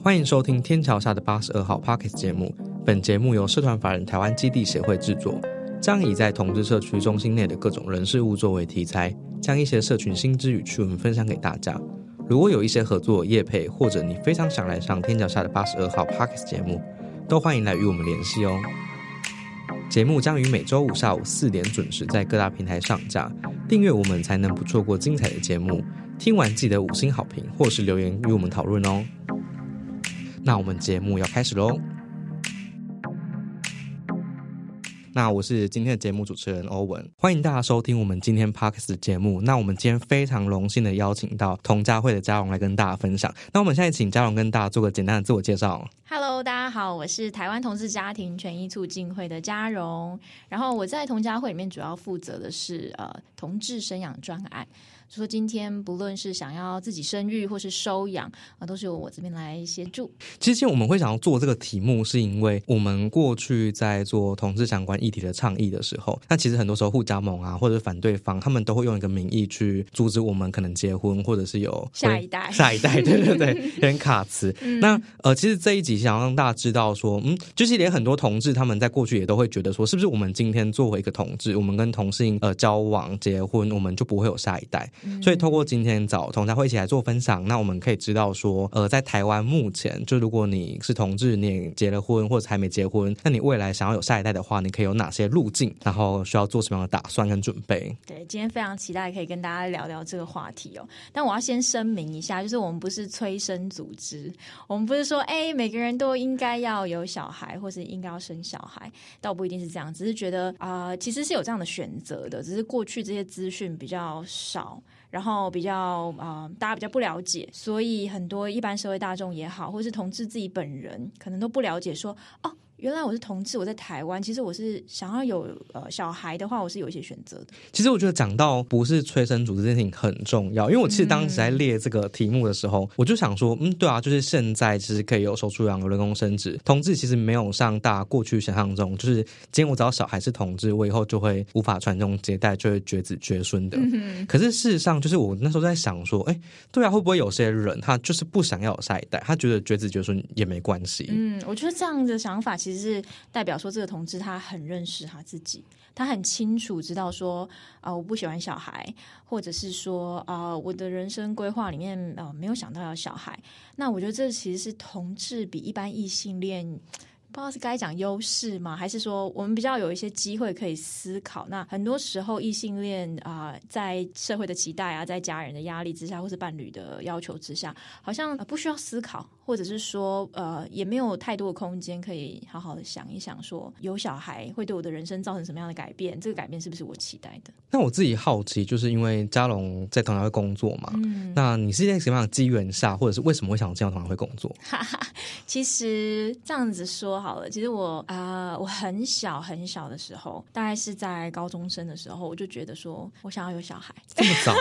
欢迎收听天桥下的八十二号 Pockets 节目。本节目由社团法人台湾基地协会制作，将以在同志社区中心内的各种人事物作为题材，将一些社群新知与趣闻分享给大家。如果有一些合作业配，或者你非常想来上天桥下的八十二号 Pockets 节目，都欢迎来与我们联系哦。节目将于每周五下午四点准时在各大平台上架，订阅我们才能不错过精彩的节目。听完记得五星好评，或是留言与我们讨论哦。那我们节目要开始喽。那我是今天的节目主持人欧文，欢迎大家收听我们今天 Parks 的节目。那我们今天非常荣幸的邀请到同家会的嘉荣来跟大家分享。那我们现在请嘉荣跟大家做个简单的自我介绍。Hello，大家好，我是台湾同志家庭权益促进会的嘉荣，然后我在同家会里面主要负责的是呃同志生养专案。说今天不论是想要自己生育或是收养啊、都是由我这边来协助。其实我们会想要做这个题目，是因为我们过去在做同志相关议题的倡议的时候，那其实很多时候互加盟啊，或者反对方，他们都会用一个名义去阻止我们可能结婚，或者是有下一代 下一代，对对对，有点卡词。那呃，其实这一集想让大家知道说，嗯，就是连很多同志他们在过去也都会觉得说，是不是我们今天作为一个同志，我们跟同性呃交往结婚，我们就不会有下一代。所以透过今天找同家会一起来做分享，那我们可以知道说，呃，在台湾目前，就如果你是同志，你也结了婚或者还没结婚，那你未来想要有下一代的话，你可以有哪些路径，然后需要做什么样的打算跟准备？对，今天非常期待可以跟大家聊聊这个话题哦。但我要先声明一下，就是我们不是催生组织，我们不是说哎每个人都应该要有小孩，或是应该要生小孩，倒不一定是这样，只是觉得啊、呃其实是有这样的选择的，只是过去这些资讯比较少。然后比较啊、大家比较不了解，所以很多一般社会大众也好，或是同志自己本人，可能都不了解说哦，原来我是同志，我在台湾，其实我是想要有呃小孩的话，我是有一些选择的。其实我觉得讲到不是催生组织这件事情很重要，因为我其实当时在列这个题目的时候，我就想说，嗯，对啊，就是现在其实可以有手术养有人工生殖，同志其实没有像大家过去想象中，就是今天我只要小孩是同志，我以后就会无法传宗接代，就会绝子绝孙的。可是事实上，就是我那时候在想说，哎，对啊，会不会有些人他就是不想要有下一代，他觉得绝子绝孙也没关系。嗯，我觉得这样的想法其实是代表说这个同志他很认识他自己，他很清楚知道说啊、我不喜欢小孩，或者是说啊、我的人生规划里面呃没有想到要小孩。那我觉得这其实是同志比一般异性恋。不知道是该讲优势吗？还是说我们比较有一些机会可以思考？那很多时候异性恋啊、在社会的期待啊，在家人的压力之下，或是伴侣的要求之下，好像、不需要思考，或者是说呃也没有太多的空间可以好好的想一想说有小孩会对我的人生造成什么样的改变？这个改变是不是我期待的？那我自己好奇，就是因为嘉龙在同行会工作嘛，嗯，那你是在什么样的机缘下，或者是为什么会想进到同行会工作？其实这样子说好了，其实我啊、呃我很小很小的时候，大概是在高中生的时候，我就觉得说我想要有小孩。这么早？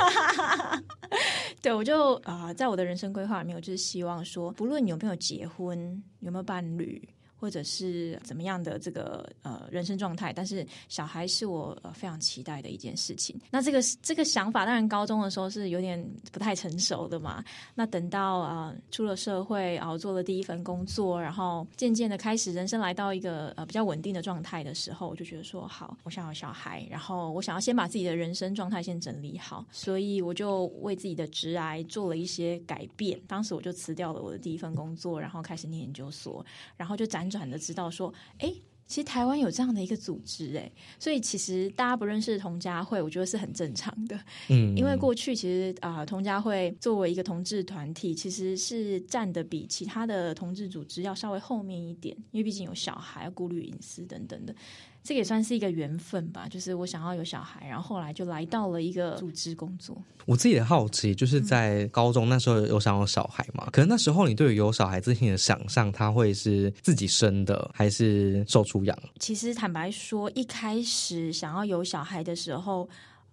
对，我就啊、呃在我的人生规划里面，我就是希望说，不论你有没有结婚，有没有伴侣。或者是怎么样的这个呃人生状态，但是小孩是我呃非常期待的一件事情。那这个这个想法，当然高中的时候是有点不太成熟的嘛。那等到啊、呃出了社会，然后做了第一份工作，然后渐渐的开始人生来到一个呃比较稳定的状态的时候，我就觉得说好，我想要小孩，然后我想要先把自己的人生状态先整理好，所以我就为自己的职癌做了一些改变。当时我就辞掉了我的第一份工作，然后开始念研究所，然后就辗转的知道说，哎。其实台湾有这样的一个组织，哎，所以其实大家不认识同家会，我觉得是很正常的。嗯，因为过去其实啊、同家会作为一个同志团体，其实是站的比其他的同志组织要稍微后面一点，因为毕竟有小孩要顾虑隐私等等的。这个也算是一个缘分吧，就是我想要有小孩，然后后来就来到了一个组织工作。我自己的好奇，就是在高中那时候有想要小孩嘛？可能那时候你对于有小孩之前的想象，他会是自己生的，还是受出养？其实坦白说，一开始想要有小孩的时候，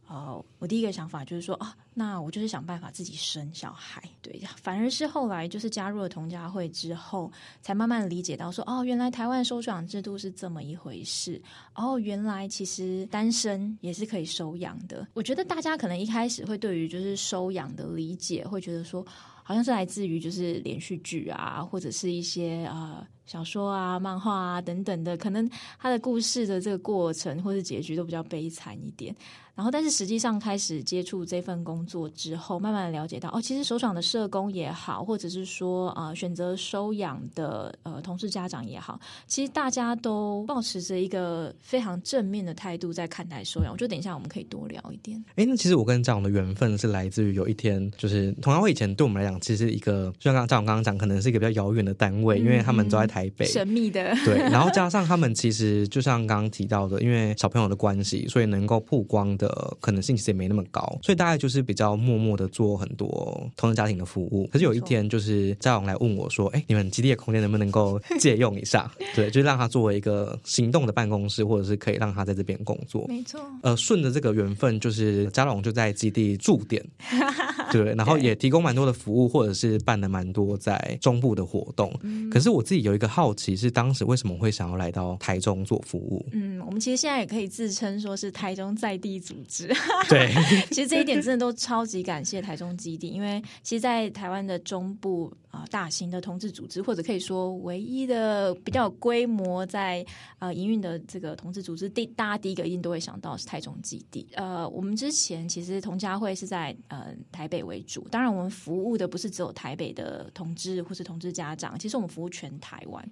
呃，我第一个想法就是说啊，那我就是想办法自己生小孩。对，反而是后来就是加入了同家会之后，才慢慢理解到说，哦，原来台湾收养制度是这么一回事。哦，原来其实单身也是可以收养的。我觉得大家可能一开始会对于就是收养的理解，会觉得说。好像是来自于就是连续剧啊，或者是一些呃小说啊、漫画啊等等的，可能他的故事的这个过程或是结局都比较悲惨一点。然后，但是实际上开始接触这份工作之后，慢慢了解到，哦，其实首长的社工也好，或者是说呃选择收养的呃同事家长也好，其实大家都保持着一个非常正面的态度在看待收养。我觉得等一下我们可以多聊一点。哎，那其实我跟张勇的缘分是来自于有一天，就是同样会以前对我们来讲，其实一个就像刚张勇刚刚讲，可能是一个比较遥远的单位，因为他们都在台北，神秘的对。然后加上他们其实就像刚刚提到的，因为小朋友的关系，所以能够曝光的可能性其实也没那么高，所以大概就是比较默默的做很多同志家庭的服务。可是有一天，就是张勇来问我说：“哎，你们基地的空间能不能够借用一下？对，就让他作为一个行动的办公室，或者是可以让他在这边工作。没错。呃，顺着这个缘分，就是嘉龙就在基地驻点，对，然后也提供蛮多的服务，或者是办了蛮多在中部的活动。可是我自己有一个好奇，是当时为什么会想要来到台中做服务？嗯，我们其实现在也可以自称说是台中在地组织。对，其实这一点真的都超级感谢台中基地，因为其实，在台湾的中部大型的同志组织，或者可以说唯一的比较有规模在呃营运的这个同志组织，第大家第一个一定都会想到是台中基地。呃，我们之前其实同家会是在呃台北为主，当然我们服务的不是只有台北的同志或是同志家长，其实我们服务全台湾。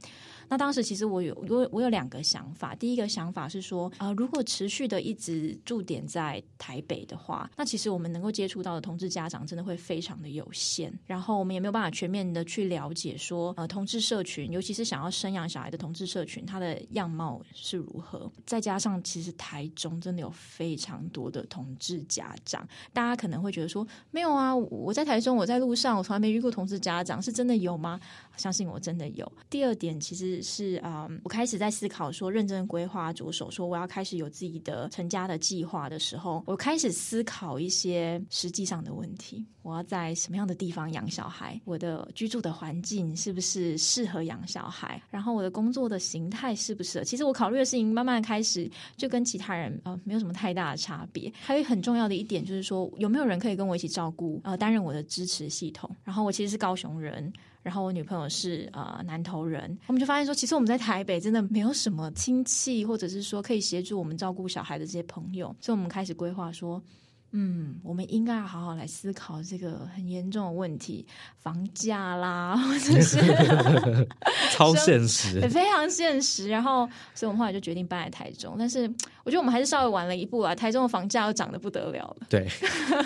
那当时其实我有我我有两个想法，第一个想法是说，呃，如果持续的一直驻点在台北的话，那其实我们能够接触到的同志家长真的会非常的有限，然后我们也没有办法全面的去了解说，呃，同志社群，尤其是想要生养小孩的同志社群，它的样貌是如何。再加上其实台中真的有非常多的同志家长，大家可能会觉得说，没有啊，我在台中，我在路上，我从来没遇过同志家长，是真的有吗？相信我，真的有。第二点其实是啊，我开始在思考说，认真规划着手，说我要开始有自己的成家的计划的时候，我开始思考一些实际上的问题。我要在什么样的地方养小孩？我的居住的环境是不是适合养小孩？然后我的工作的形态适不适合？其实我考虑的事情慢慢开始就跟其他人呃没有什么太大的差别。还有很重要的一点就是说，有没有人可以跟我一起照顾呃担任我的支持系统？然后我其实是高雄人。然后我女朋友是呃南投人，我们就发现说，其实我们在台北真的没有什么亲戚，或者是说可以协助我们照顾小孩的这些朋友，所以我们开始规划说。嗯，我们应该要好好来思考这个很严重的问题，房价啦，或者是超现实，非常现实。然后，所以我们后来就决定搬来台中。但是，我觉得我们还是稍微晚了一步啊。台中的房价又涨得不得了了。对，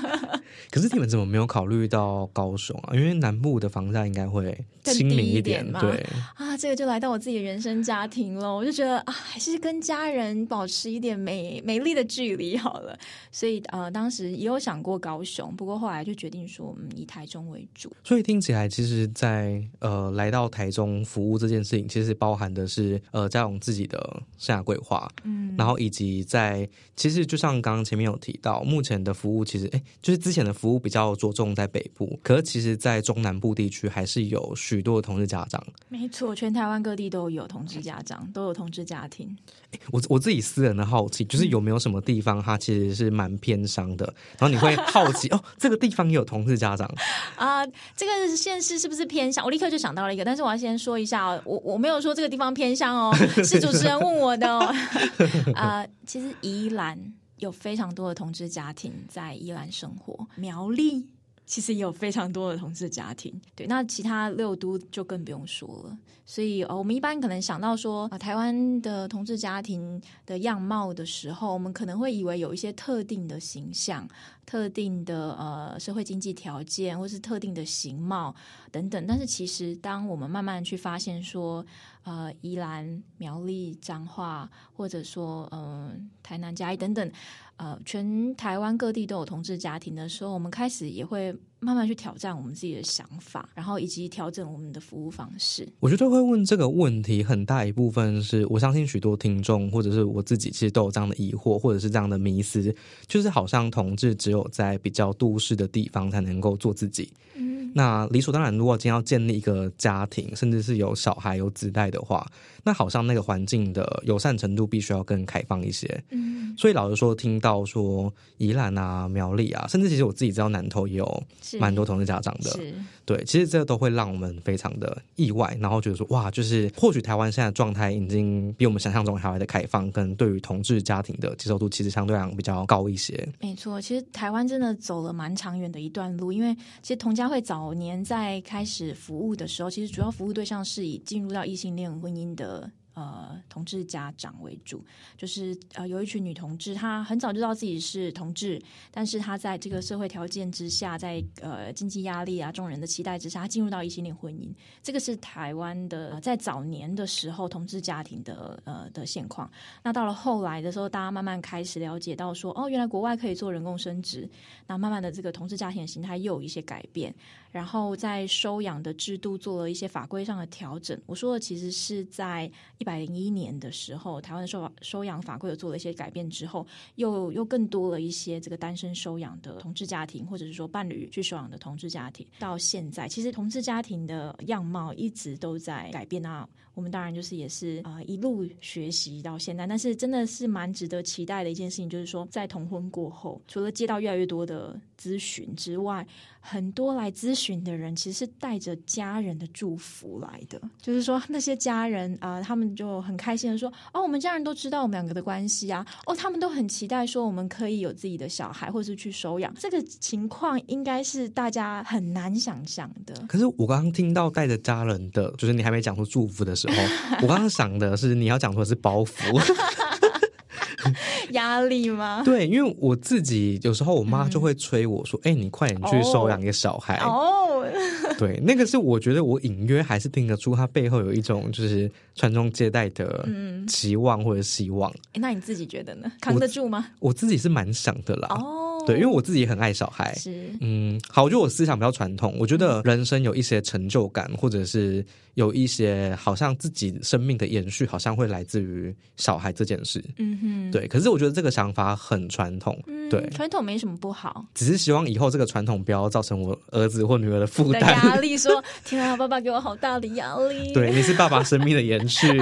可是你们怎么没有考虑到高雄啊？因为南部的房价应该会亲民一点嘛。对啊，这个就来到我自己的人生家庭了。我就觉得啊，还是跟家人保持一点美美丽的距离好了。所以，呃，当时。也有想过高雄，不过后来就决定说，嗯，以台中为主。所以听起来，其实，在呃来到台中服务这件事情，其实包含的是呃嘉勇自己的生涯规划，嗯，然后以及在其实就像刚刚前面有提到，目前的服务其实哎，就是之前的服务比较着重在北部，可是其实在中南部地区还是有许多的同志家长。没错，全台湾各地都有同志家长，都有同志家庭。我我自己私人的好奇，就是有没有什么地方它其实是蛮偏商的，然后你会好奇哦，这个地方也有同志家长 啊？这个县市是不是偏向？我立刻就想到了一个，但是我要先说一下哦，我我没有说这个地方偏向哦，是主持人问我的哦。啊，其实宜兰有非常多的同志家庭在宜兰生活，苗栗。其实也有非常多的同志家庭，对，那其他六都就更不用说了。所以，呃，我们一般可能想到说，啊，台湾的同志家庭的样貌的时候，我们可能会以为有一些特定的形象、特定的呃社会经济条件，或是特定的形貌等等。但是，其实当我们慢慢去发现说，呃，宜兰、苗栗、彰化，或者说，嗯，台南、嘉义等等。呃，全台湾各地都有同志家庭的时候，我们开始也会慢慢去挑战我们自己的想法，然后以及调整我们的服务方式。我觉得会问这个问题，很大一部分是我相信许多听众或者是我自己，其实都有这样的疑惑，或者是这样的迷思，就是好像同志只有在比较都市的地方才能够做自己。嗯。那理所当然，如果今天要建立一个家庭，甚至是有小孩有子代的话，那好像那个环境的友善程度必须要更开放一些。嗯，所以老实说，听到说宜兰啊、苗栗啊，甚至其实我自己知道南投也有蛮多同志家长的。对，其实这都会让我们非常的意外，然后觉得说哇，就是或许台湾现在状态已经比我们想象中还要的开放，跟对于同志家庭的接受度其实相对来讲比较高一些。没错，其实台湾真的走了蛮长远的一段路，因为其实同家会早年在开始服务的时候，其实主要服务对象是以进入到异性恋婚姻的。呃，同志家长为主，就是呃，有一群女同志，她很早就知道自己是同志，但是她在这个社会条件之下，在呃经济压力啊、众人的期待之下，她进入到异性恋婚姻。这个是台湾的在早年的时候同志家庭的呃的现况。那到了后来的时候，大家慢慢开始了解到说，哦，原来国外可以做人工生殖。那慢慢的，这个同志家庭的形态又有一些改变。然后在收养的制度做了一些法规上的调整。我说的其实是在一百零一年的时候，台湾的收收养法规有做了一些改变之后，又又更多了一些这个单身收养的同志家庭，或者是说伴侣去收养的同志家庭。到现在，其实同志家庭的样貌一直都在改变啊。我们当然就是也是啊一路学习到现在，但是真的是蛮值得期待的一件事情，就是说在同婚过后，除了接到越来越多的咨询之外，很多来咨询的人其实是带着家人的祝福来的，就是说那些家人啊，他们就很开心的说：“哦，我们家人都知道我们两个的关系啊，哦，他们都很期待说我们可以有自己的小孩，或是去收养。”这个情况应该是大家很难想象的。可是我刚刚听到带着家人的，就是你还没讲出祝福的时候，我刚刚想的是你要讲出的是包袱。压力吗？对，因为我自己有时候我妈就会催我说：“哎，你快点去收养一个小孩。”哦，对，那个是我觉得我隐约还是听得出他背后有一种就是传宗接代的期望或者希望。哎，那你自己觉得呢？扛得住吗？我自己是蛮想的啦。哦。对，因为我自己也很爱小孩，是。嗯，好，我觉得我思想比较传统，我觉得人生有一些成就感，或者是有一些好像自己生命的延续，好像会来自于小孩这件事，嗯哼，对。可是我觉得这个想法很传统，对，传统没什么不好，只是希望以后这个传统不要造成我儿子或女儿的负担。压力。说 天啊，爸爸给我好大的压力，对，你是爸爸生命的延续。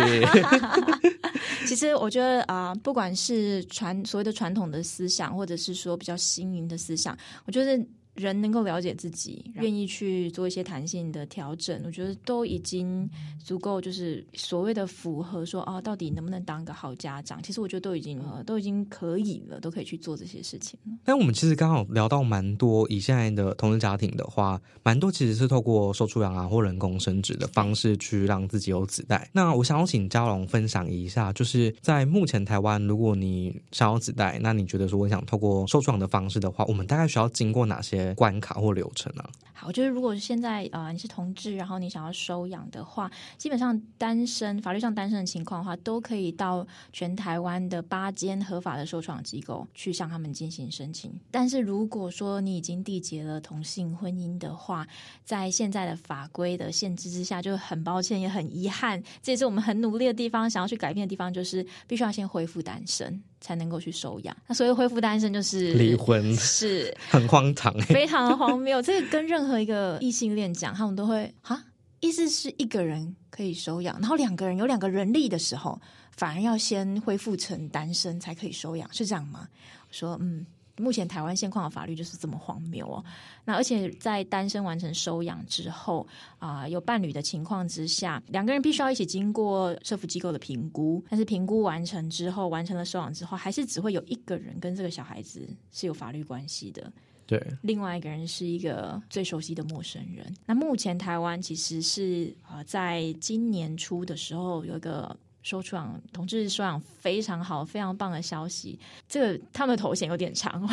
其实我觉得啊，不管是传所谓的传统的思想，或者是说比较新颖的思想，我觉得。人能够了解自己，愿意去做一些弹性的调整，我觉得都已经足够，就是所谓的符合说啊，到底能不能当个好家长？其实我觉得都已经呃都已经可以了，都可以去做这些事情了。但我们其实刚好聊到蛮多，以现在的同志家庭的话，蛮多其实是透过受出养啊或人工生殖的方式去让自己有子代。那我想要请嘉龙分享一下，就是在目前台湾，如果你想要子代，那你觉得说我想透过受出养的方式的话，我们大概需要经过哪些？关卡或流程啊？好，就是如果现在呃你是同志，然后你想要收养的话，基本上单身法律上单身的情况的话，都可以到全台湾的八间合法的收养机构去向他们进行申请。但是如果说你已经缔结了同性婚姻的话，在现在的法规的限制之下，就很抱歉也很遗憾，这也是我们很努力的地方，想要去改变的地方，就是必须要先恢复单身。才能够去收养。那所以恢复单身就是离婚，是 很荒唐，非常的荒谬。这个跟任何一个异性恋讲，他们都会啊，意思是一个人可以收养，然后两个人有两个人力的时候，反而要先恢复成单身才可以收养，是这样吗？说嗯。目前台湾现况的法律就是这么荒谬哦。那而且在单身完成收养之后啊，有伴侣的情况之下，两个人必须要一起经过社福机构的评估。但是评估完成之后，完成了收养之后，还是只会有一个人跟这个小孩子是有法律关系的。对，另外一个人是一个最熟悉的陌生人。那目前台湾其实是啊，在今年初的时候有一个。收养同志收养非常好，非常棒的消息。这个他们的头衔有点长，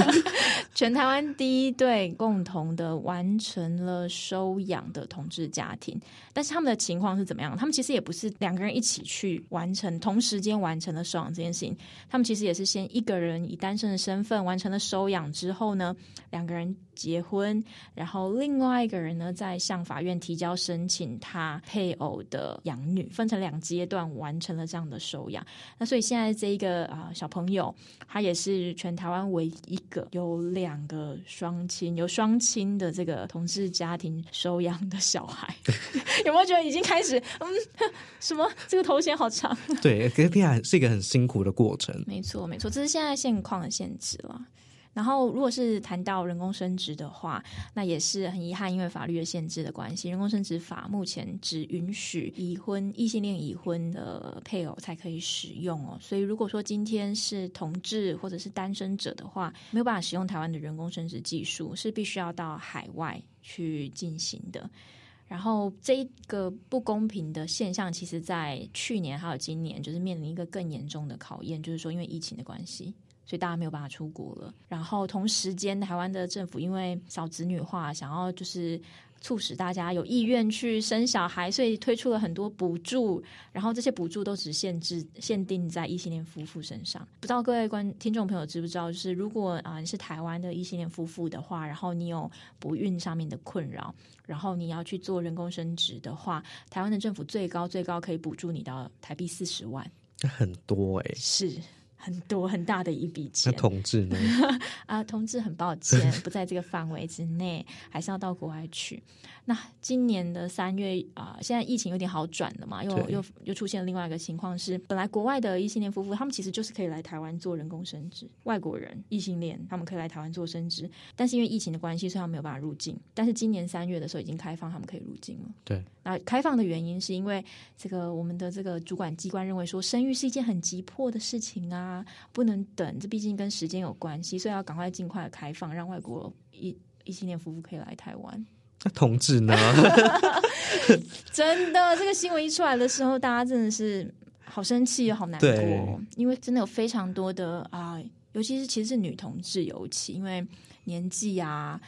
全台湾第一对共同的完成了收养的同志家庭。但是他们的情况是怎么样？他们其实也不是两个人一起去完成，同时间完成了收养这件事情。他们其实也是先一个人以单身的身份完成了收养之后呢，两个人。结婚，然后另外一个人呢在向法院提交申请他配偶的养女，分成两阶段完成了这样的收养。那所以现在这一个啊小朋友，他也是全台湾唯一一个有两个双亲、有双亲的这个同志家庭收养的小孩。有没有觉得已经开始嗯 什么这个头衔好长？对，可是听起来是一个很辛苦的过程。没错，没错，这是现在现况的限制了。然后，如果是谈到人工生殖的话，那也是很遗憾，因为法律的限制的关系，人工生殖法目前只允许已婚异性恋已婚的配偶才可以使用哦。所以，如果说今天是同志或者是单身者的话，没有办法使用台湾的人工生殖技术，是必须要到海外去进行的。然后，这一个不公平的现象，其实在去年还有今年，就是面临一个更严重的考验，就是说因为疫情的关系。所以大家没有办法出国了。然后同时间，台湾的政府因为少子女化，想要就是促使大家有意愿去生小孩，所以推出了很多补助。然后这些补助都只限制限定在异性恋夫妇身上。不知道各位观听众朋友知不知道，就是如果啊你是台湾的异性恋夫妇的话，然后你有不孕上面的困扰，然后你要去做人工生殖的话，台湾的政府最高最高可以补助你到台币四十万，很多哎，是。很多很大的一笔钱。那同志呢？啊，同志很抱歉，不在这个范围之内，还是要到国外去。那今年的三月啊，现在疫情有点好转了嘛，又又又出现了另外一个情况是，本来国外的异性恋夫妇，他们其实就是可以来台湾做人工生殖，外国人异性恋他们可以来台湾做生殖，但是因为疫情的关系，所以他们没有办法入境。但是今年三月的时候已经开放，他们可以入境了。对，那开放的原因是因为这个我们的这个主管机关认为说，生育是一件很急迫的事情啊，不能等，这毕竟跟时间有关系，所以要赶快尽快的开放，让外国一异性恋夫妇可以来台湾。那同志呢？真的，这个新闻一出来的时候，大家真的是好生气又好难过，因为真的有非常多的啊，尤其是其实是女同志尤其，因为年纪啊。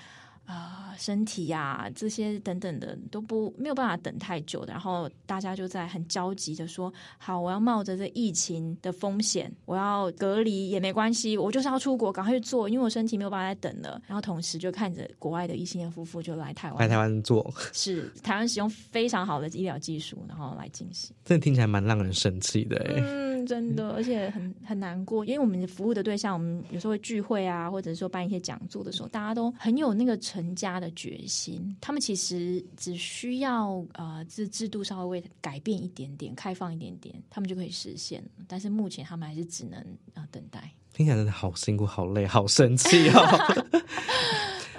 啊，身体呀，这些等等的都不没有办法等太久的。然后大家就在很焦急的说：“好，我要冒着这疫情的风险，我要隔离也没关系，我就是要出国，赶快去做，因为我身体没有办法再等了。”然后同时就看着国外的异性恋夫妇就来台湾，来台湾做，是台湾使用非常好的医疗技术，然后来进行。这听起来蛮让人生气的，嗯，真的，而且很很难过，因为我们服务的对象，我们有时候会聚会啊，或者说办一些讲座的时候，大家都很有那个成家的决心，他们其实只需要呃制制度稍微改变一点点，开放一点点，他们就可以实现。但是目前他们还是只能啊等待。听起来真的好辛苦、好累、好生气 哦。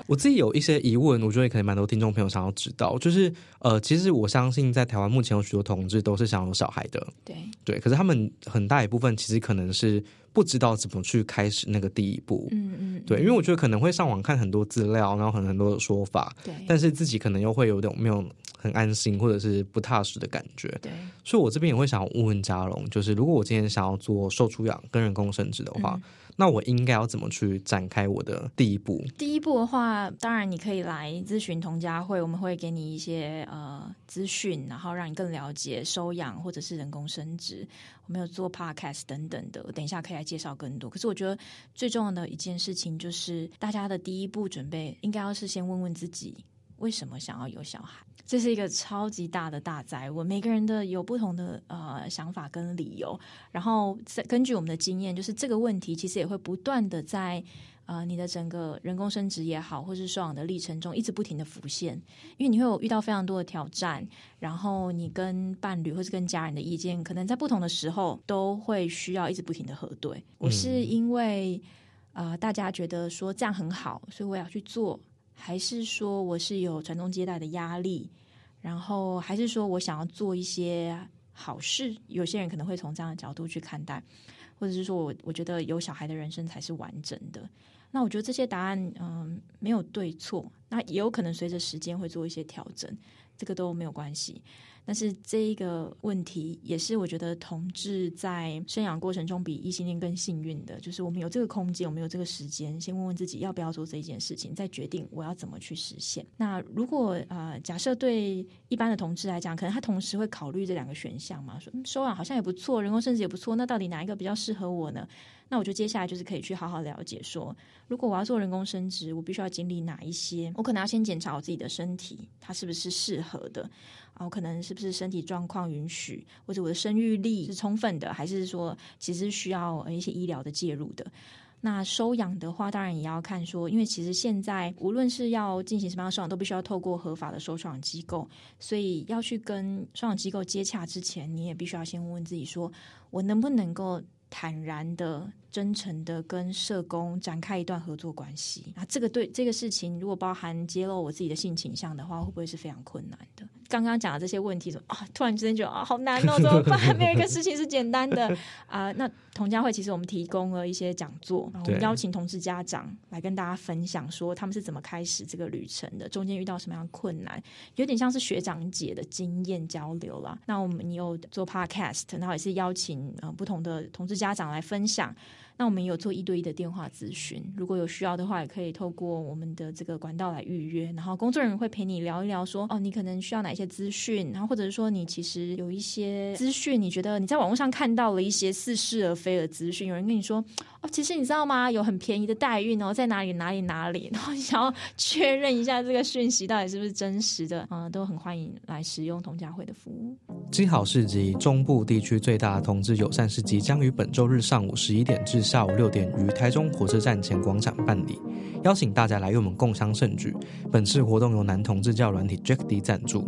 我自己有一些疑问，我觉得可能蛮多听众朋友想要知道，就是呃，其实我相信在台湾目前有许多同志都是想有小孩的，对。对，可是他们很大一部分其实可能是不知道怎么去开始那个第一步，嗯嗯，对，因为我觉得可能会上网看很多资料，然后很很多的说法，对，但是自己可能又会有点没有很安心或者是不踏实的感觉，对，所以我这边也会想问问嘉龙，就是如果我今天想要做受出养跟人工生殖的话。那我应该要怎么去展开我的第一步？第一步的话，当然你可以来咨询同家会，我们会给你一些呃资讯，然后让你更了解收养或者是人工生殖。我们有做 podcast 等等的，等一下可以来介绍更多。可是我觉得最重要的一件事情就是，大家的第一步准备应该要是先问问自己，为什么想要有小孩。这是一个超级大的大灾问，每个人的有不同的呃想法跟理由，然后在根据我们的经验，就是这个问题其实也会不断的在呃你的整个人工生殖也好，或是收养的历程中一直不停的浮现，因为你会有遇到非常多的挑战，然后你跟伴侣或是跟家人的意见，可能在不同的时候都会需要一直不停的核对。我是因为呃大家觉得说这样很好，所以我要去做。还是说我是有传宗接代的压力，然后还是说我想要做一些好事？有些人可能会从这样的角度去看待，或者是说我我觉得有小孩的人生才是完整的。那我觉得这些答案嗯没有对错，那也有可能随着时间会做一些调整，这个都没有关系。但是这一个问题也是我觉得同志在生养过程中比异性恋更幸运的，就是我们有这个空间，我们有这个时间，先问问自己要不要做这一件事情，再决定我要怎么去实现。那如果呃假设对一般的同志来讲，可能他同时会考虑这两个选项嘛，说收养好像也不错，人工生殖也不错，那到底哪一个比较适合我呢？那我就接下来就是可以去好好了解，说如果我要做人工生殖，我必须要经历哪一些？我可能要先检查我自己的身体，它是不是适合的然后可能是不是身体状况允许，或者我的生育力是充分的，还是说其实需要一些医疗的介入的？那收养的话，当然也要看说，因为其实现在无论是要进行什么样的收养，都必须要透过合法的收养机构，所以要去跟收养机构接洽之前，你也必须要先问问自己，说我能不能够。坦然的、真诚的跟社工展开一段合作关系啊，这个对这个事情，如果包含揭露我自己的性倾向的话，会不会是非常困难的？刚刚讲的这些问题，怎么啊？突然之间觉得啊，好难哦，怎么办？没有一个事情是简单的啊。那同家会其实我们提供了一些讲座，我们邀请同志家长来跟大家分享，说他们是怎么开始这个旅程的，中间遇到什么样困难，有点像是学长姐的经验交流啦。那我们你有做 podcast，然后也是邀请呃不同的同志家长来分享。那我们有做一对一的电话咨询，如果有需要的话，也可以透过我们的这个管道来预约。然后工作人员会陪你聊一聊，说哦，你可能需要哪些资讯，然后或者是说你其实有一些资讯，你觉得你在网络上看到了一些似是而非的资讯，有人跟你说哦，其实你知道吗？有很便宜的代孕哦，在哪里哪里哪里，然后想要 确认一下这个讯息到底是不是真实的，嗯，都很欢迎来使用同家会的服务。基好市集中部地区最大的同志友善市集将于本周日上午十一点至。下午六点于台中火车站前广场办理，邀请大家来与我们共襄盛举。本次活动由男同志教软体 Jack D 赞助。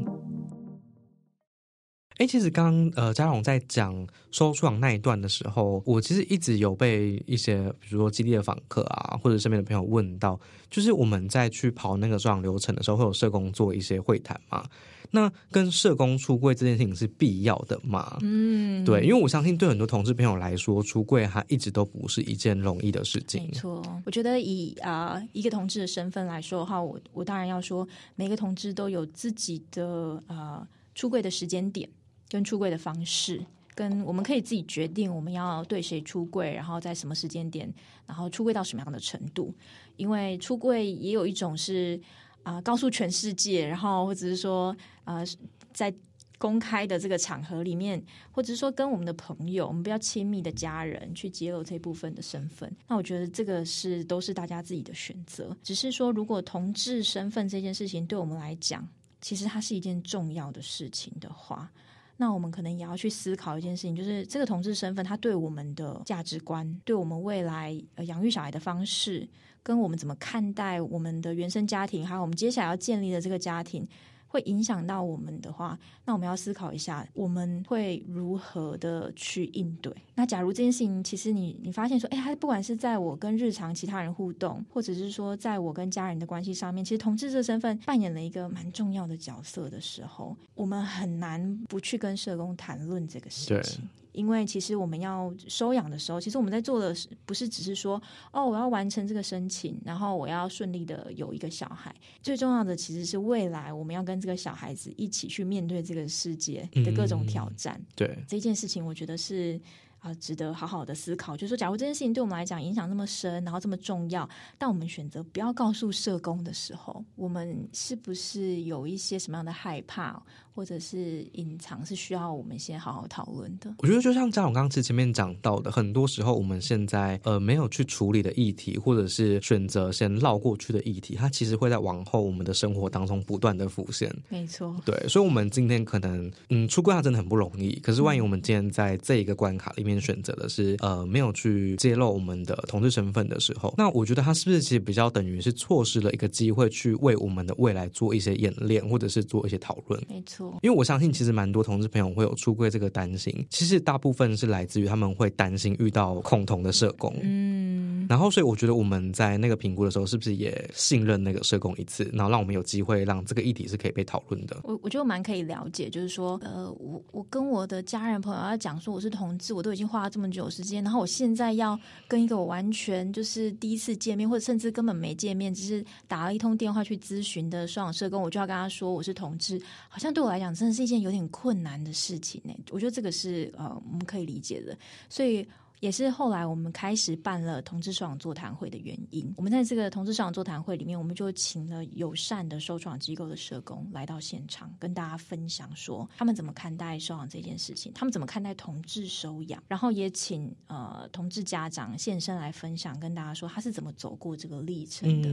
哎，其实刚刚呃，嘉荣在讲收养那一段的时候，我其实一直有被一些，比如说基地的访客啊，或者身边的朋友问到，就是我们在去跑那个收养流程的时候，会有社工做一些会谈嘛？那跟社工出柜这件事情是必要的吗？嗯，对，因为我相信对很多同志朋友来说，出柜它一直都不是一件容易的事情。没错，我觉得以啊一个同志的身份来说的话，我我当然要说，每个同志都有自己的呃出柜的时间点跟出柜的方式，跟我们可以自己决定我们要对谁出柜，然后在什么时间点，然后出柜到什么样的程度。因为出柜也有一种是。啊，告诉全世界，然后或者是说，呃，在公开的这个场合里面，或者是说跟我们的朋友，我们比较亲密的家人去揭露这部分的身份，那我觉得这个是都是大家自己的选择。只是说，如果同志身份这件事情对我们来讲，其实它是一件重要的事情的话，那我们可能也要去思考一件事情，就是这个同志身份，他对我们的价值观，对我们未来呃养育小孩的方式。跟我们怎么看待我们的原生家庭，还有我们接下来要建立的这个家庭，会影响到我们的话，那我们要思考一下，我们会如何的去应对。那假如这件事情，其实你你发现说，哎，他不管是在我跟日常其他人互动，或者是说在我跟家人的关系上面，其实同志这身份扮演了一个蛮重要的角色的时候，我们很难不去跟社工谈论这个事情。因为其实我们要收养的时候，其实我们在做的是不是只是说哦，我要完成这个申请，然后我要顺利的有一个小孩。最重要的其实是未来我们要跟这个小孩子一起去面对这个世界的各种挑战。对这件事情，我觉得是。啊，值得好好的思考。就是说，假如这件事情对我们来讲影响那么深，然后这么重要，但我们选择不要告诉社工的时候，我们是不是有一些什么样的害怕，或者是隐藏，是需要我们先好好讨论的？我觉得，就像张总刚刚前面讲到的，很多时候我们现在呃没有去处理的议题，或者是选择先绕过去的议题，它其实会在往后我们的生活当中不断的浮现。没错，对，所以，我们今天可能嗯出柜，它真的很不容易。可是，万一我们今天在这一个关卡里面，选择的是呃没有去揭露我们的同志身份的时候，那我觉得他是不是其实比较等于是错失了一个机会去为我们的未来做一些演练，或者是做一些讨论？没错，因为我相信其实蛮多同志朋友会有出柜这个担心，其实大部分是来自于他们会担心遇到恐同的社工。嗯。然后，所以我觉得我们在那个评估的时候，是不是也信任那个社工一次，然后让我们有机会让这个议题是可以被讨论的？我我觉得蛮可以了解，就是说，呃，我我跟我的家人朋友要讲说我是同志，我都已经花了这么久时间，然后我现在要跟一个我完全就是第一次见面，或者甚至根本没见面，只是打了一通电话去咨询的收养社工，我就要跟他说我是同志，好像对我来讲真的是一件有点困难的事情呢。我觉得这个是呃我们可以理解的，所以。也是后来我们开始办了同志收养座谈会的原因。我们在这个同志收养座谈会里面，我们就请了友善的收养机构的社工来到现场，跟大家分享说他们怎么看待收养这件事情，他们怎么看待同志收养，然后也请呃同志家长现身来分享，跟大家说他是怎么走过这个历程的。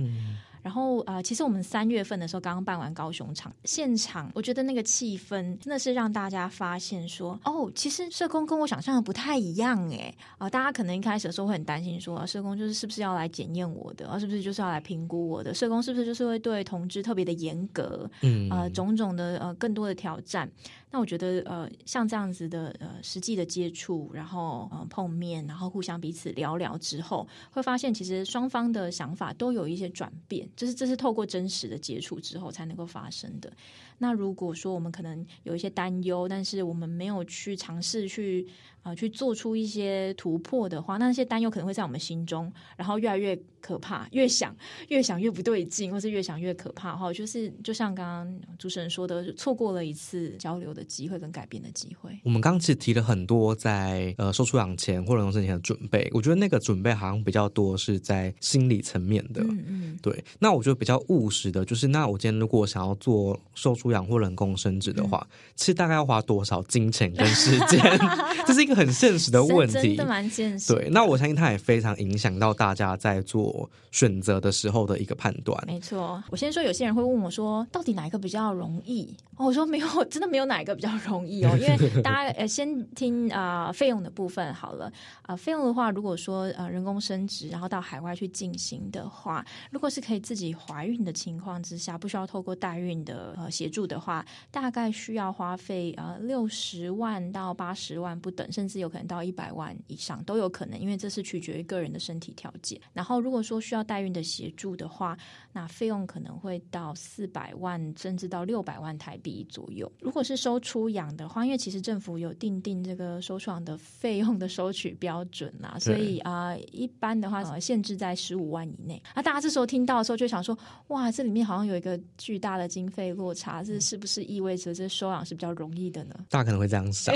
然后呃，其实我们三月份的时候刚刚办完高雄场现场，我觉得那个气氛真的是让大家发现说，哦，其实社工跟我想象的不太一样哎啊！大家可能一开始的时候会很担心说，社工就是是不是要来检验我的，啊，是不是就是要来评估我的？社工是不是就是会对同志特别的严格？嗯，呃，种种的呃更多的挑战。那我觉得，呃，像这样子的呃实际的接触，然后呃碰面，然后互相彼此聊聊之后，会发现其实双方的想法都有一些转变，就是这是透过真实的接触之后才能够发生的。那如果说我们可能有一些担忧，但是我们没有去尝试去。啊，去做出一些突破的话，那些担忧可能会在我们心中，然后越来越可怕，越想越想越不对劲，或是越想越可怕哈。就是就像刚刚主持人说的，错过了一次交流的机会跟改变的机会。我们刚刚其实提了很多在呃收出养前或者农生前的准备，我觉得那个准备好像比较多是在心理层面的。嗯嗯，对。那我觉得比较务实的就是，那我今天如果想要做受出养或人工生殖的话，其实大概要花多少金钱跟时间？这是一个。很现实的问题，真的蛮现实。对，那我相信它也非常影响到大家在做选择的时候的一个判断。没错，我先说，有些人会问我说，到底哪一个比较容易？哦我说没有，真的没有哪一个比较容易哦。因为大家呃，先听啊费用的部分好了啊。费用的话，如果说呃人工生殖，然后到海外去进行的话，如果是可以自己怀孕的情况之下，不需要透过代孕的呃协助的话，大概需要花费呃六十万到八十万不等，甚至有可能到一百万以上都有可能，因为这是取决于个人的身体条件。然后，如果说需要代孕的协助的话，那费用可能会到四百万，甚至到六百万台币左右。如果是收出养的话，因为其实政府有定定这个收出养的费用的收取标准啦，所以啊，一般的话呃限制在十五万以内。啊大家这时候听到的时候就想说，哇，这里面好像有一个巨大的经费落差，这是不是意味着这收养是比较容易的呢？大家可能会这样想。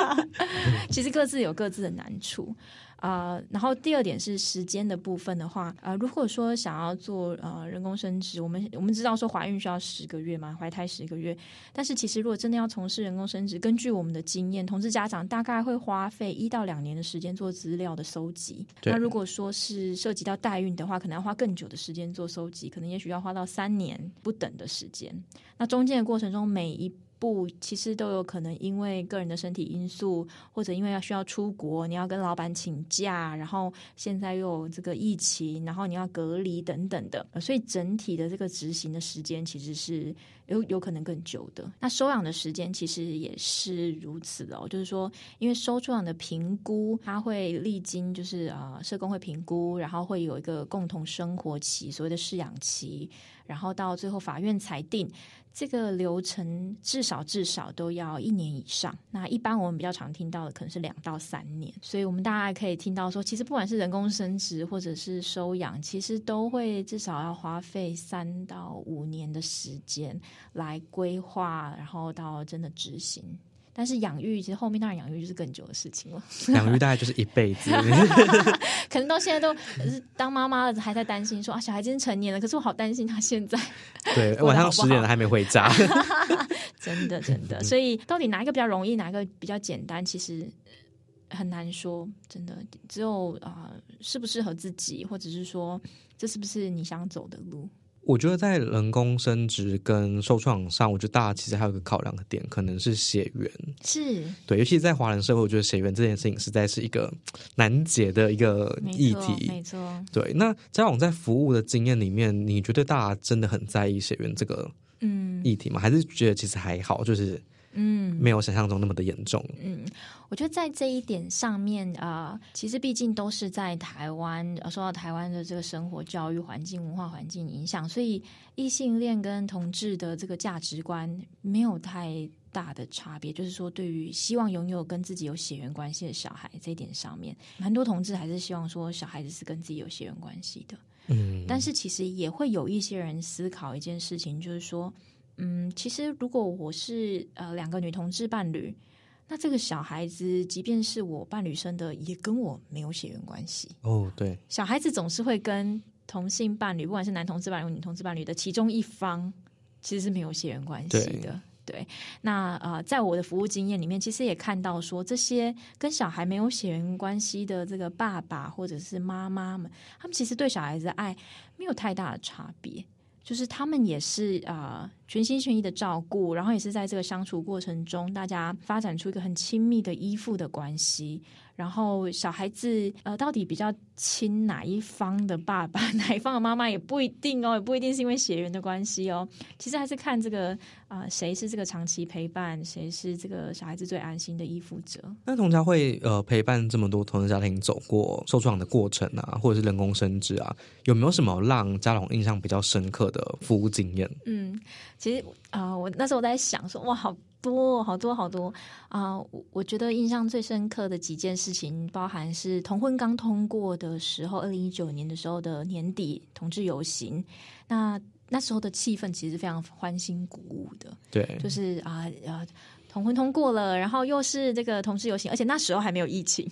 其实各自有各自的难处啊。然后第二点是时间的部分的话，呃，如果说想要做呃人工生殖，我们我们知道说怀孕需要十个月嘛，怀胎十个月。但是其实如果真的要从事人工生殖，根据我们的经验，同志家长大概会花费一到两年的时间做资料的搜集。那如果说是涉及到代孕的话，可能要花更久的时间做搜集，可能也许要花到三年不等的时间。那中间的过程中，每一不，其实都有可能因为个人的身体因素，或者因为要需要出国，你要跟老板请假，然后现在又有这个疫情，然后你要隔离等等的，所以整体的这个执行的时间其实是有有可能更久的。那收养的时间其实也是如此的，就是说，因为收出养的评估，它会历经就是呃社工会评估，然后会有一个共同生活期，所谓的试养期，然后到最后法院裁定。这个流程至少至少都要一年以上。那一般我们比较常听到的可能是两到三年。所以，我们大家可以听到说，其实不管是人工生殖或者是收养，其实都会至少要花费三到五年的时间来规划，然后到真的执行。但是养育其实后面当然养育就是更久的事情了。养育大概就是一辈子，可能到现在都当妈妈了还在担心说啊小孩已经成年了，可是我好担心他现在对 晚上十点了还没回家，真的真的。所以到底哪一个比较容易，哪一个比较简单，其实很难说。真的只有啊适不适合自己，或者是说这是不是你想走的路。我觉得在人工生殖跟受创上，我觉得大家其实还有一个考量的点，可能是血缘。是对，尤其是在华人社会，我觉得血缘这件事情实在是一个难解的一个议题。没错，对。那交往在服务的经验里面，你觉得大家真的很在意血缘这个嗯议题吗？还是觉得其实还好，就是嗯，没有想象中那么的严重。嗯，我觉得在这一点上面啊，其实毕竟都是在台湾，受到台湾的这个生活、教育环境、文化环境影响，所以异性恋跟同志的这个价值观没有太大的差别。就是说，对于希望拥有跟自己有血缘关系的小孩这一点上面，很多同志还是希望说小孩子是跟自己有血缘关系的。嗯，但是其实也会有一些人思考一件事情，就是说。嗯，其实如果我是呃两个女同志伴侣，那这个小孩子即便是我伴侣生的，也跟我没有血缘关系。哦，对，小孩子总是会跟同性伴侣，不管是男同志伴侣、女同志伴侣的其中一方，其实是没有血缘关系的。对，那呃，在我的服务经验里面，其实也看到说，这些跟小孩没有血缘关系的这个爸爸或者是妈妈们，他们其实对小孩子的爱没有太大的差别。就是他们也是啊，全心全意的照顾，然后也是在这个相处过程中，大家发展出一个很亲密的依附的关系。然后小孩子呃，到底比较亲哪一方的爸爸，哪一方的妈妈也不一定哦，也不一定是因为血缘的关系哦。其实还是看这个啊，谁是这个长期陪伴，谁是这个小孩子最安心的依附者。那童家会呃陪伴这么多同志家庭走过受创的过程啊，或者是人工生殖啊，有没有什么让家长印象比较深刻的服务经验？嗯，其实啊，我那时候我在想说，哇，好。多好多好多啊！我我觉得印象最深刻的几件事情，包含是同婚刚通过的时候，二零一九年的时候的年底同志游行，那那时候的气氛其实非常欢欣鼓舞的。对，就是啊啊。同婚通过了，然后又是这个同志游行，而且那时候还没有疫情，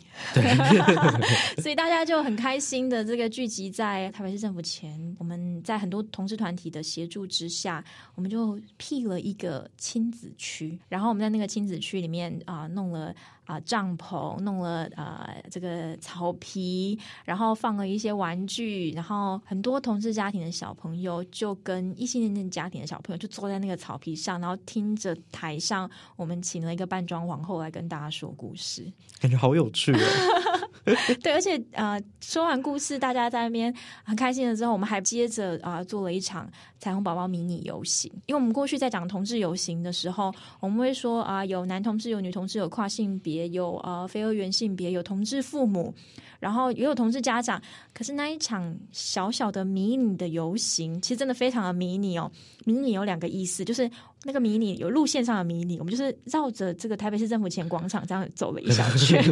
所以大家就很开心的这个聚集在台北市政府前。我们在很多同志团体的协助之下，我们就辟了一个亲子区，然后我们在那个亲子区里面啊弄了。啊，帐篷弄了啊，这个草皮，然后放了一些玩具，然后很多同志家庭的小朋友就跟异性恋家庭的小朋友就坐在那个草皮上，然后听着台上我们请了一个扮装皇后来跟大家说故事，感觉好有趣哦。对，而且呃，说完故事，大家在那边很开心了之后，我们还接着啊做了一场彩虹宝宝迷你游行。因为我们过去在讲同志游行的时候，我们会说啊，有男同志，有女同志，有跨性别，有呃非二元性别，有同志父母。然后也有同事家长，可是那一场小小的迷你的游行，其实真的非常的迷你哦。迷你有两个意思，就是那个迷你有路线上的迷你，我们就是绕着这个台北市政府前广场这样走了一小圈。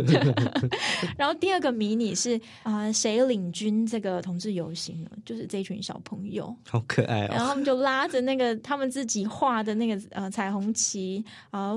然后第二个迷你是啊，谁领军这个同志游行呢？就是这群小朋友，好可爱哦。然后他们就拉着那个他们自己画的那个呃彩虹旗啊，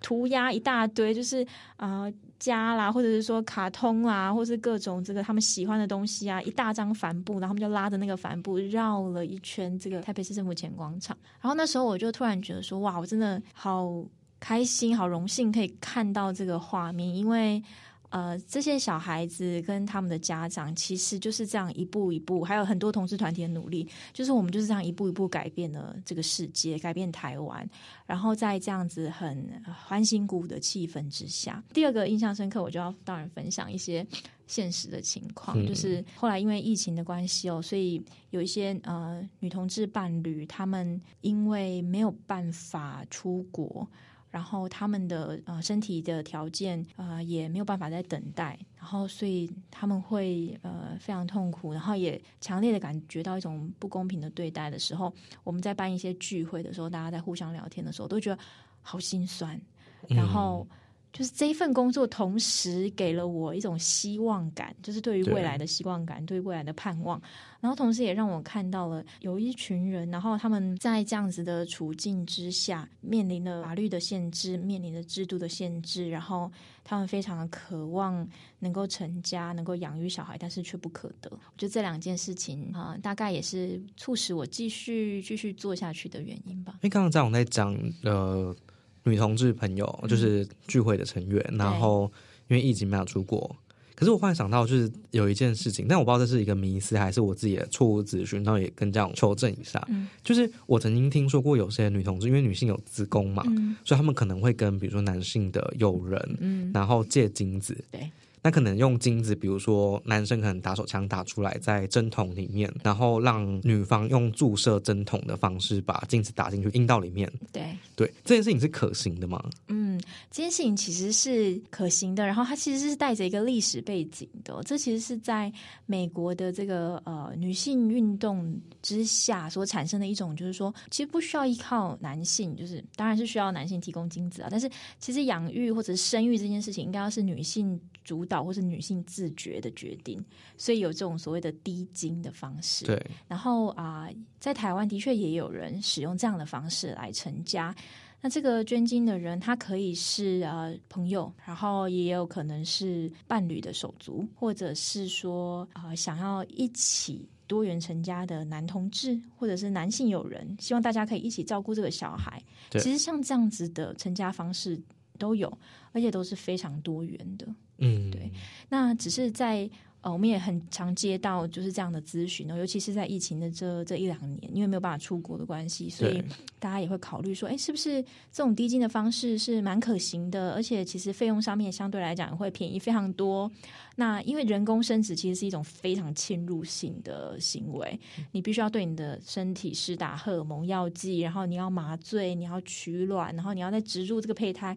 涂鸦一大堆，就是啊。家啦，或者是说卡通啦，或是各种这个他们喜欢的东西啊，一大张帆布，然后他们就拉着那个帆布绕了一圈这个台北市政府前广场。然后那时候我就突然觉得说，哇，我真的好开心，好荣幸可以看到这个画面，因为。呃，这些小孩子跟他们的家长，其实就是这样一步一步，还有很多同志团体的努力，就是我们就是这样一步一步改变了这个世界，改变台湾。然后在这样子很欢欣鼓舞的气氛之下，第二个印象深刻，我就要当然分享一些现实的情况，就是后来因为疫情的关系哦，所以有一些呃女同志伴侣，他们因为没有办法出国。然后他们的呃身体的条件呃也没有办法再等待，然后所以他们会呃非常痛苦，然后也强烈的感觉到一种不公平的对待的时候，我们在办一些聚会的时候，大家在互相聊天的时候，都觉得好心酸，然后。就是这一份工作，同时给了我一种希望感，就是对于未来的希望感，对未来的盼望。然后同时也让我看到了有一群人，然后他们在这样子的处境之下，面临了法律的限制，面临着制度的限制，然后他们非常的渴望能够成家，能够养育小孩，但是却不可得。我觉得这两件事情啊，大概也是促使我继续继续做下去的原因吧。因为刚刚在我在讲呃。女同志朋友就是聚会的成员，然后因为疫情没有出国，可是我忽然想到，就是有一件事情，但我不知道这是一个迷思还是我自己的错误资讯，然后也跟这样求证一下。就是我曾经听说过有些女同志，因为女性有子宫嘛，所以他们可能会跟比如说男性的友人，然后借精子。对。那可能用精子，比如说男生可能打手枪打出来在针筒里面，然后让女方用注射针筒的方式把精子打进去阴道里面。对对，这件事情是可行的吗？嗯，这件事情其实是可行的，然后它其实是带着一个历史背景的。这其实是在美国的这个呃女性运动之下所产生的一种，就是说其实不需要依靠男性，就是当然是需要男性提供精子啊，但是其实养育或者生育这件事情应该要是女性主导或是女性自觉的决定，所以有这种所谓的低精的方式。对，然后啊、在台湾的确也有人使用这样的方式来成家。那这个捐精的人，他可以是呃朋友，然后也有可能是伴侣的手足，或者是说呃想要一起多元成家的男同志，或者是男性友人，希望大家可以一起照顾这个小孩。对其实像这样子的成家方式都有，而且都是非常多元的。嗯，对那只是在呃，我们也很常接到就是这样的咨询哦，尤其是在疫情的这这一两年，因为没有办法出国的关系，所以大家也会考虑说，哎，是不是这种低金的方式是蛮可行的？而且其实费用上面相对来讲会便宜非常多。那因为人工生殖其实是一种非常侵入性的行为，你必须要对你的身体施打荷尔蒙药剂，然后你要麻醉，你要取卵，然后你要再植入这个胚胎。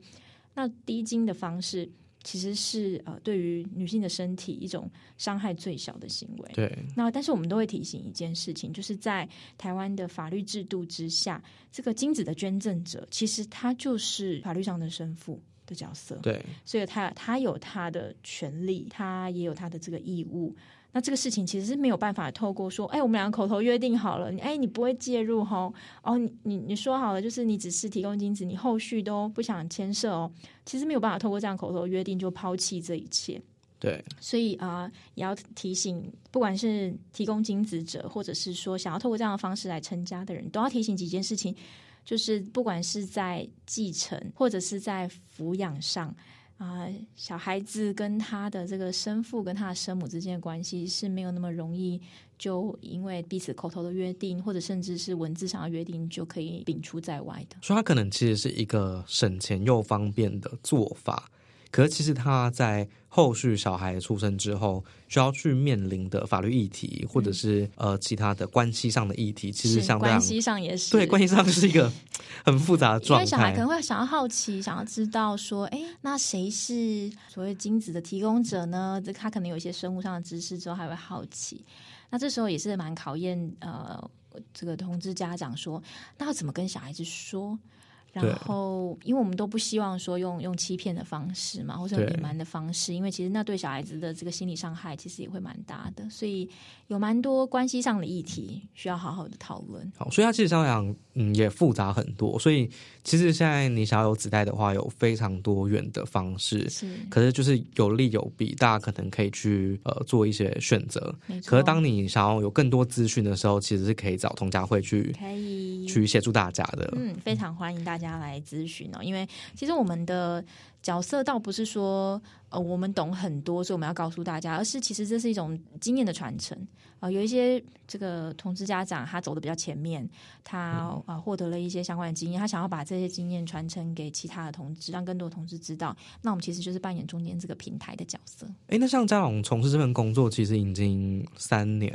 那低精的方式其实是呃对于女性的身体一种伤害最小的行为。对那但是我们都会提醒一件事情，就是在台湾的法律制度之下，这个精子的捐赠者其实他就是法律上的生父的角色。对所以他他有他的权利，他也有他的这个义务。那这个事情其实是没有办法透过说，哎，我们两个口头约定好了，你哎，你不会介入哦，哦，你你你说好了，就是你只是提供精子，你后续都不想牵涉哦，其实没有办法透过这样口头约定就抛弃这一切。对所以啊、呃也要提醒，不管是提供精子者，或者是说想要透过这样的方式来成家的人，都要提醒几件事情，就是不管是在继承或者是在抚养上。啊、小孩子跟他的这个生父跟他的生母之间的关系是没有那么容易，就因为彼此口头的约定，或者甚至是文字上的约定，就可以摒除在外的。所以他可能其实是一个省钱又方便的做法，可是其实他在后续小孩出生之后需要去面临的法律议题，或者是、呃其他的关系上的议题，其实是相关系上也是对关系上是一个很复杂的状因为小孩可。能会想要好奇，想要知道说，哎，那谁是所谓精子的提供者呢？这他可能有一些生物上的知识之后，还会好奇。那这时候也是蛮考验呃这个同志家长说，那要怎么跟小孩子说？对然后，因为我们都不希望说用用欺骗的方式嘛，或者隐瞒的方式，因为其实那对小孩子的这个心理伤害其实也会蛮大的，所以有蛮多关系上的议题需要好好的讨论。好，所以它其实相对来讲，嗯，也复杂很多。所以其实现在你想要有子代的话，有非常多元的方式。是，可是就是有利有弊，大家可能可以去呃做一些选择。可是当你想要有更多资讯的时候，其实是可以找同家会去可以去协助大家的。嗯，非常欢迎大家来咨询哦，因为其实我们的角色倒不是说呃我们懂很多，所以我们要告诉大家，而是其实这是一种经验的传承啊、有一些这个同志家长他走的比较前面，他啊、呃获得了一些相关的经验，他想要把这些经验传承给其他的同志，让更多的同志知道。那我们其实就是扮演中间这个平台的角色，哎，那像家长从事这份工作，其实已经三年，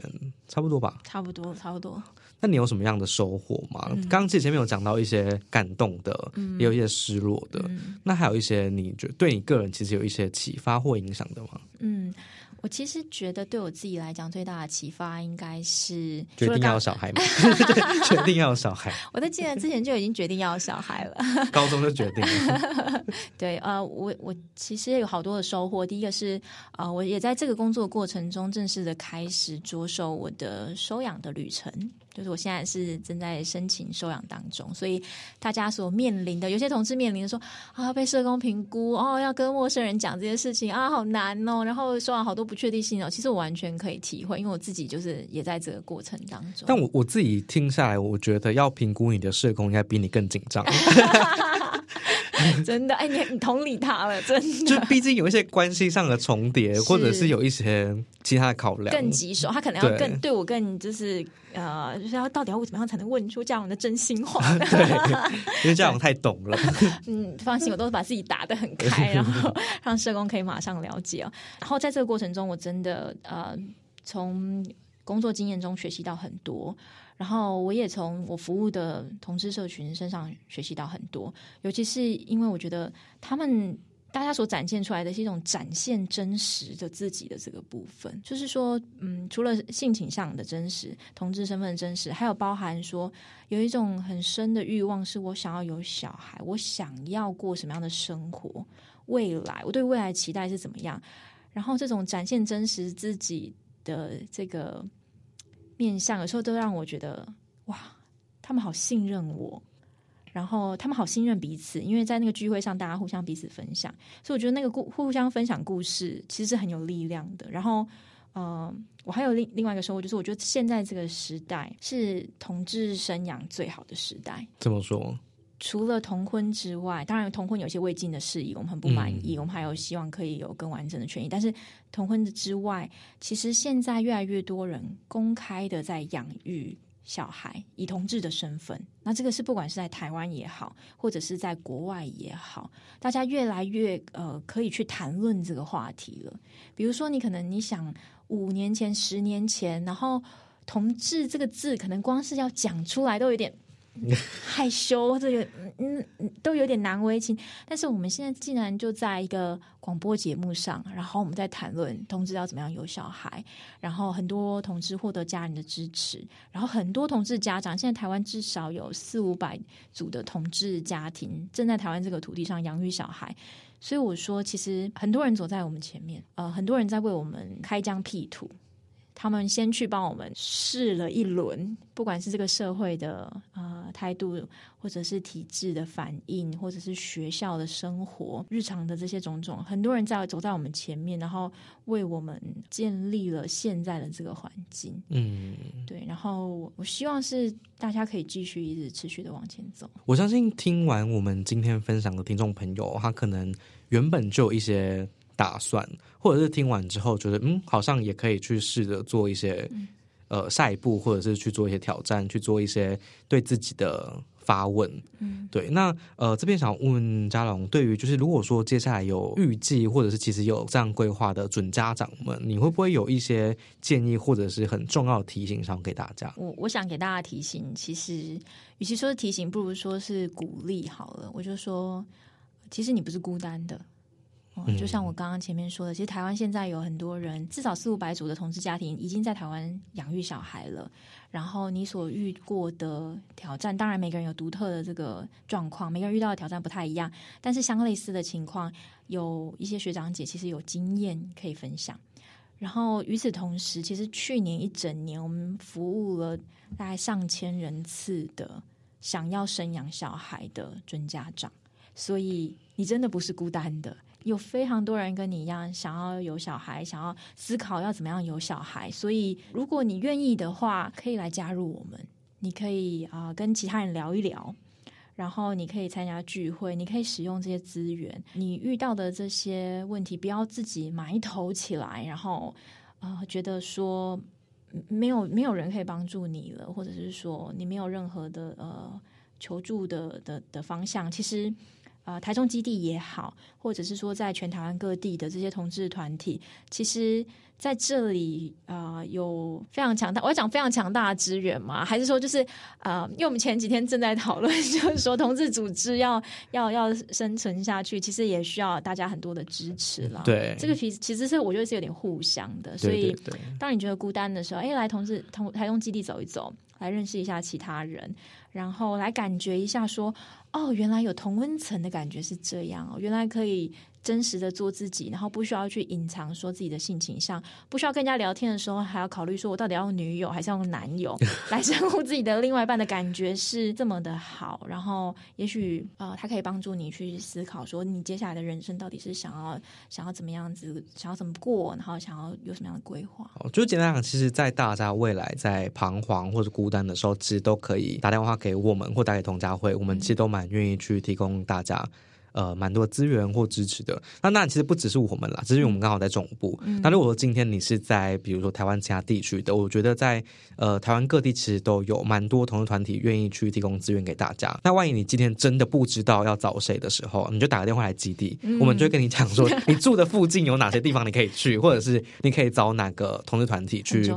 差不多吧？差不多，差不多。那你有什么样的收获吗？嗯刚刚其实前面有讲到一些感动的，也有一些失落的。嗯那还有一些你觉得对你个人其实有一些启发或影响的吗？嗯，我其实觉得对我自己来讲，最大的启发应该是决定要小孩吗？对，决定要小孩，我在进来之前就已经决定要小孩了。高中就决定了。对，呃，我我其实也有好多的收获。第一个是，呃，我也在这个工作过程中正式的开始着手我的收养的旅程。就是我现在是正在申请收养当中，所以大家所面临的，有些同事面临的说啊，被社工评估哦，要跟陌生人讲这些事情啊，好难哦，然后收养好多不确定性哦。其实我完全可以体会，因为我自己就是也在这个过程当中。但我我自己听下来，我觉得要评估你的社工应该比你更紧张。真的，哎，你你同理他了，真的。就毕竟有一些关系上的重叠，或者是有一些其他的考量，更棘手。他可能要更对我更就是呃，就是要到底要怎么样才能问出家长的真心话？对，因为家长太懂了。嗯，放心，我都是把自己打得很开，然后让社工可以马上了解哦。然后在这个过程中，我真的呃，从工作经验中学习到很多。然后我也从我服务的同志社群身上学习到很多，尤其是因为我觉得他们大家所展现出来的是一种展现真实的自己的这个部分，就是说，嗯，除了性倾向的真实、同志身份真实，还有包含说有一种很深的欲望，是我想要有小孩，我想要过什么样的生活，未来我对未来期待是怎么样，然后这种展现真实自己的这个。面相有时候都让我觉得哇，他们好信任我，然后他们好信任彼此，因为在那个聚会上，大家互相彼此分享，所以我觉得那个故互相分享故事其实是很有力量的。然后，呃，我还有另另外一个收获，就是我觉得现在这个时代是同志生养最好的时代。怎么说？除了同婚之外，当然同婚有些未尽的事宜，我们很不满意。我们还有希望可以有更完整的权益。但是同婚的之外，其实现在越来越多人公开的在养育小孩，以同志的身份。那这个是不管是在台湾也好，或者是在国外也好，大家越来越呃可以去谈论这个话题了。比如说，你可能你想五年前、十年前，然后同志这个字，可能光是要讲出来都有点。害羞，这个嗯嗯都有点难为情。但是我们现在竟然就在一个广播节目上，然后我们在谈论同志要怎么样有小孩，然后很多同志获得家人的支持，然后很多同志家长现在台湾至少有四五百组的同志家庭正在台湾这个土地上养育小孩。所以我说，其实很多人走在我们前面，呃，很多人在为我们开疆辟土。他们先去帮我们试了一轮，不管是这个社会的呃态度，或者是体制的反应，或者是学校的生活、日常的这些种种，很多人在走在我们前面，然后为我们建立了现在的这个环境。嗯，对。然后我希望是大家可以继续一直持续的往前走。我相信听完我们今天分享的听众朋友，他可能原本就有一些。打算，或者是听完之后觉得，嗯，好像也可以去试着做一些，呃，下一步，或者是去做一些挑战，去做一些对自己的发问。嗯，对。那呃，这边想问嘉龙，对于就是如果说接下来有预计，或者是其实有这样规划的准家长们，你会不会有一些建议，或者是很重要的提醒，想给大家？我我想给大家提醒，其实与其说是提醒，不如说是鼓励好了。我就说，其实你不是孤单的。就像我刚刚前面说的，其实台湾现在有很多人，至少四五百组的同志家庭已经在台湾养育小孩了。然后你所遇过的挑战，当然每个人有独特的这个状况，每个人遇到的挑战不太一样。但是相类似的情况，有一些学长姐其实有经验可以分享。然后与此同时，其实去年一整年，我们服务了大概上千人次的想要生养小孩的准家长，所以你真的不是孤单的。有非常多人跟你一样想要有小孩，想要思考要怎么样有小孩。所以，如果你愿意的话，可以来加入我们。你可以啊跟其他人聊一聊，然后你可以参加聚会，你可以使用这些资源。你遇到的这些问题，不要自己埋头起来，然后呃觉得说没有没有人可以帮助你了，或者是说你没有任何的呃求助的的的方向。其实。呃，台中基地也好，或者是说在全台湾各地的这些同志团体，其实在这里啊有非常强大，我要讲非常强大的资源吗？还是说就是呃，因为我们前几天正在讨论，就是说同志组织要要要生存下去，其实也需要大家很多的支持了。对，这个其实其实是我觉得是有点互相的，所以当你觉得孤单的时候，哎，来同志同台中基地走一走，来认识一下其他人。然后来感觉一下，说哦，原来有同温层的感觉是这样哦，原来可以。真实的做自己，然后不需要去隐藏说自己的性倾向，不需要跟人家聊天的时候还要考虑说我到底要用女友还是要用男友 来称呼自己的另外一半的感觉是这么的好。然后也许呃，他可以帮助你去思考说你接下来的人生到底是想要想要怎么样子，想要怎么过，然后想要有什么样的规划。就简单讲，其实，在大家未来在彷徨或者孤单的时候，其实都可以打电话给我们或打给童家慧，我们其实都蛮愿意去提供大家。呃蛮多资源或支持的。那那其实不只是我们啦，只是因为我们刚好在总部。那如果说今天你是在比如说台湾其他地区的，我觉得在呃台湾各地其实都有蛮多同志团体愿意去提供资源给大家。那万一你今天真的不知道要找谁的时候，你就打个电话来基地，我们就会跟你讲说，你住的附近有哪些地方你可以去，或者是你可以找哪个同志团体去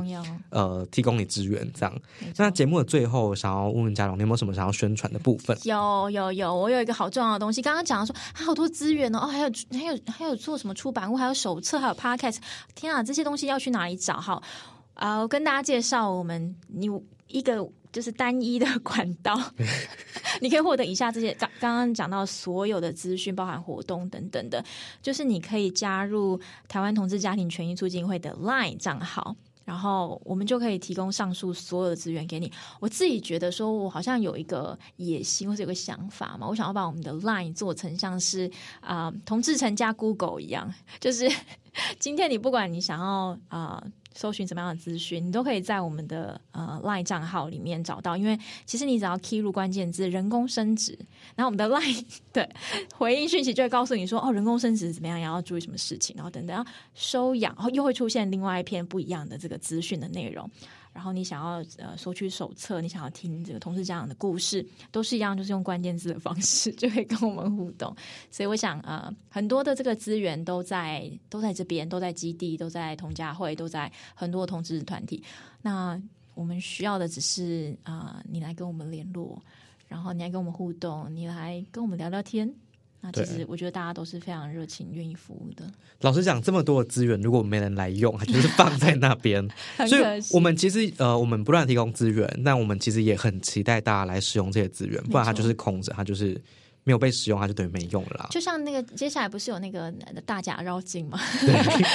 呃提供你资源这样。那节目的最后，想要问问嘉龙，你有没有什么想要宣传的部分？有有有，我有一个好重要的东西，刚刚讲说好多资源哦，哦，还有还有还有做什么出版物，还有手册，还有 podcast，天啊，这些东西要去哪里找？好啊，我跟大家介绍，我们你一个就是单一的管道，你可以获得以下这些刚刚刚讲到所有的资讯，包含活动等等的，就是你可以加入台湾同志家庭权益促进会的 LINE 账号。然后我们就可以提供上述所有的资源给你。我自己觉得说，我好像有一个野心或者有个想法嘛，我想要把我们的 Line 做成像是啊同志成加 Google 一样，就是 今天你不管你想要啊。搜寻什么样的资讯，你都可以在我们的呃 LINE 账号里面找到。因为其实你只要 key 入关键字“人工生殖”，然后我们的 LINE 对回应讯息就会告诉你说：“哦，人工生殖怎么样？然后注意什么事情？然后等等，收养，然后又会出现另外一篇不一样的这个资讯的内容。”然后你想要呃索取手册，你想要听这个同事家长的故事，都是一样，就是用关键字的方式就可以跟我们互动。所以我想呃很多的这个资源都在都在这边，都在基地，都在同家会，都在很多同志团体。那我们需要的只是啊你来跟我们联络，然后你来跟我们互动，你来跟我们聊聊天。那其实我觉得大家都是非常热情、愿意服务的。老实讲，这么多的资源，如果没人来用，它就是放在那边。所以，我们其实呃，我们不断提供资源，但我们其实也很期待大家来使用这些资源，不然它就是空着，它就是。没有被使用，它就等于没用了。就像那个接下来不是有那个大假绕境吗？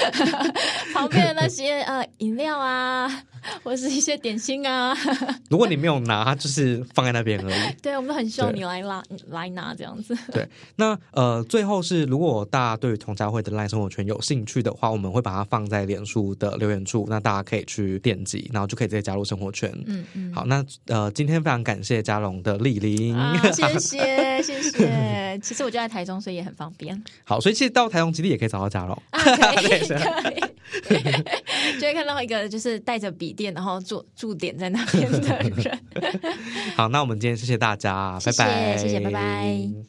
旁边的那些呃饮料啊，或是一些点心啊，如果你没有拿，它就是放在那边而已。对，我们很希望你来拉来拿这样子。对，那呃，最后是如果大家对于同家会的赖生活圈有兴趣的话，我们会把它放在脸书的留言处，那大家可以去点击，然后就可以直接加入生活圈。嗯嗯。好，那呃，今天非常感谢嘉龙的莅临，谢谢谢谢。其实我就在台中，所以也很方便。好，所以其实到台中基地也可以找到嘉龙，可以，可以 就会看到一个就是带着笔电，然后驻驻点在那边的人。好，那我们今天谢谢大家，拜拜，谢谢，拜拜。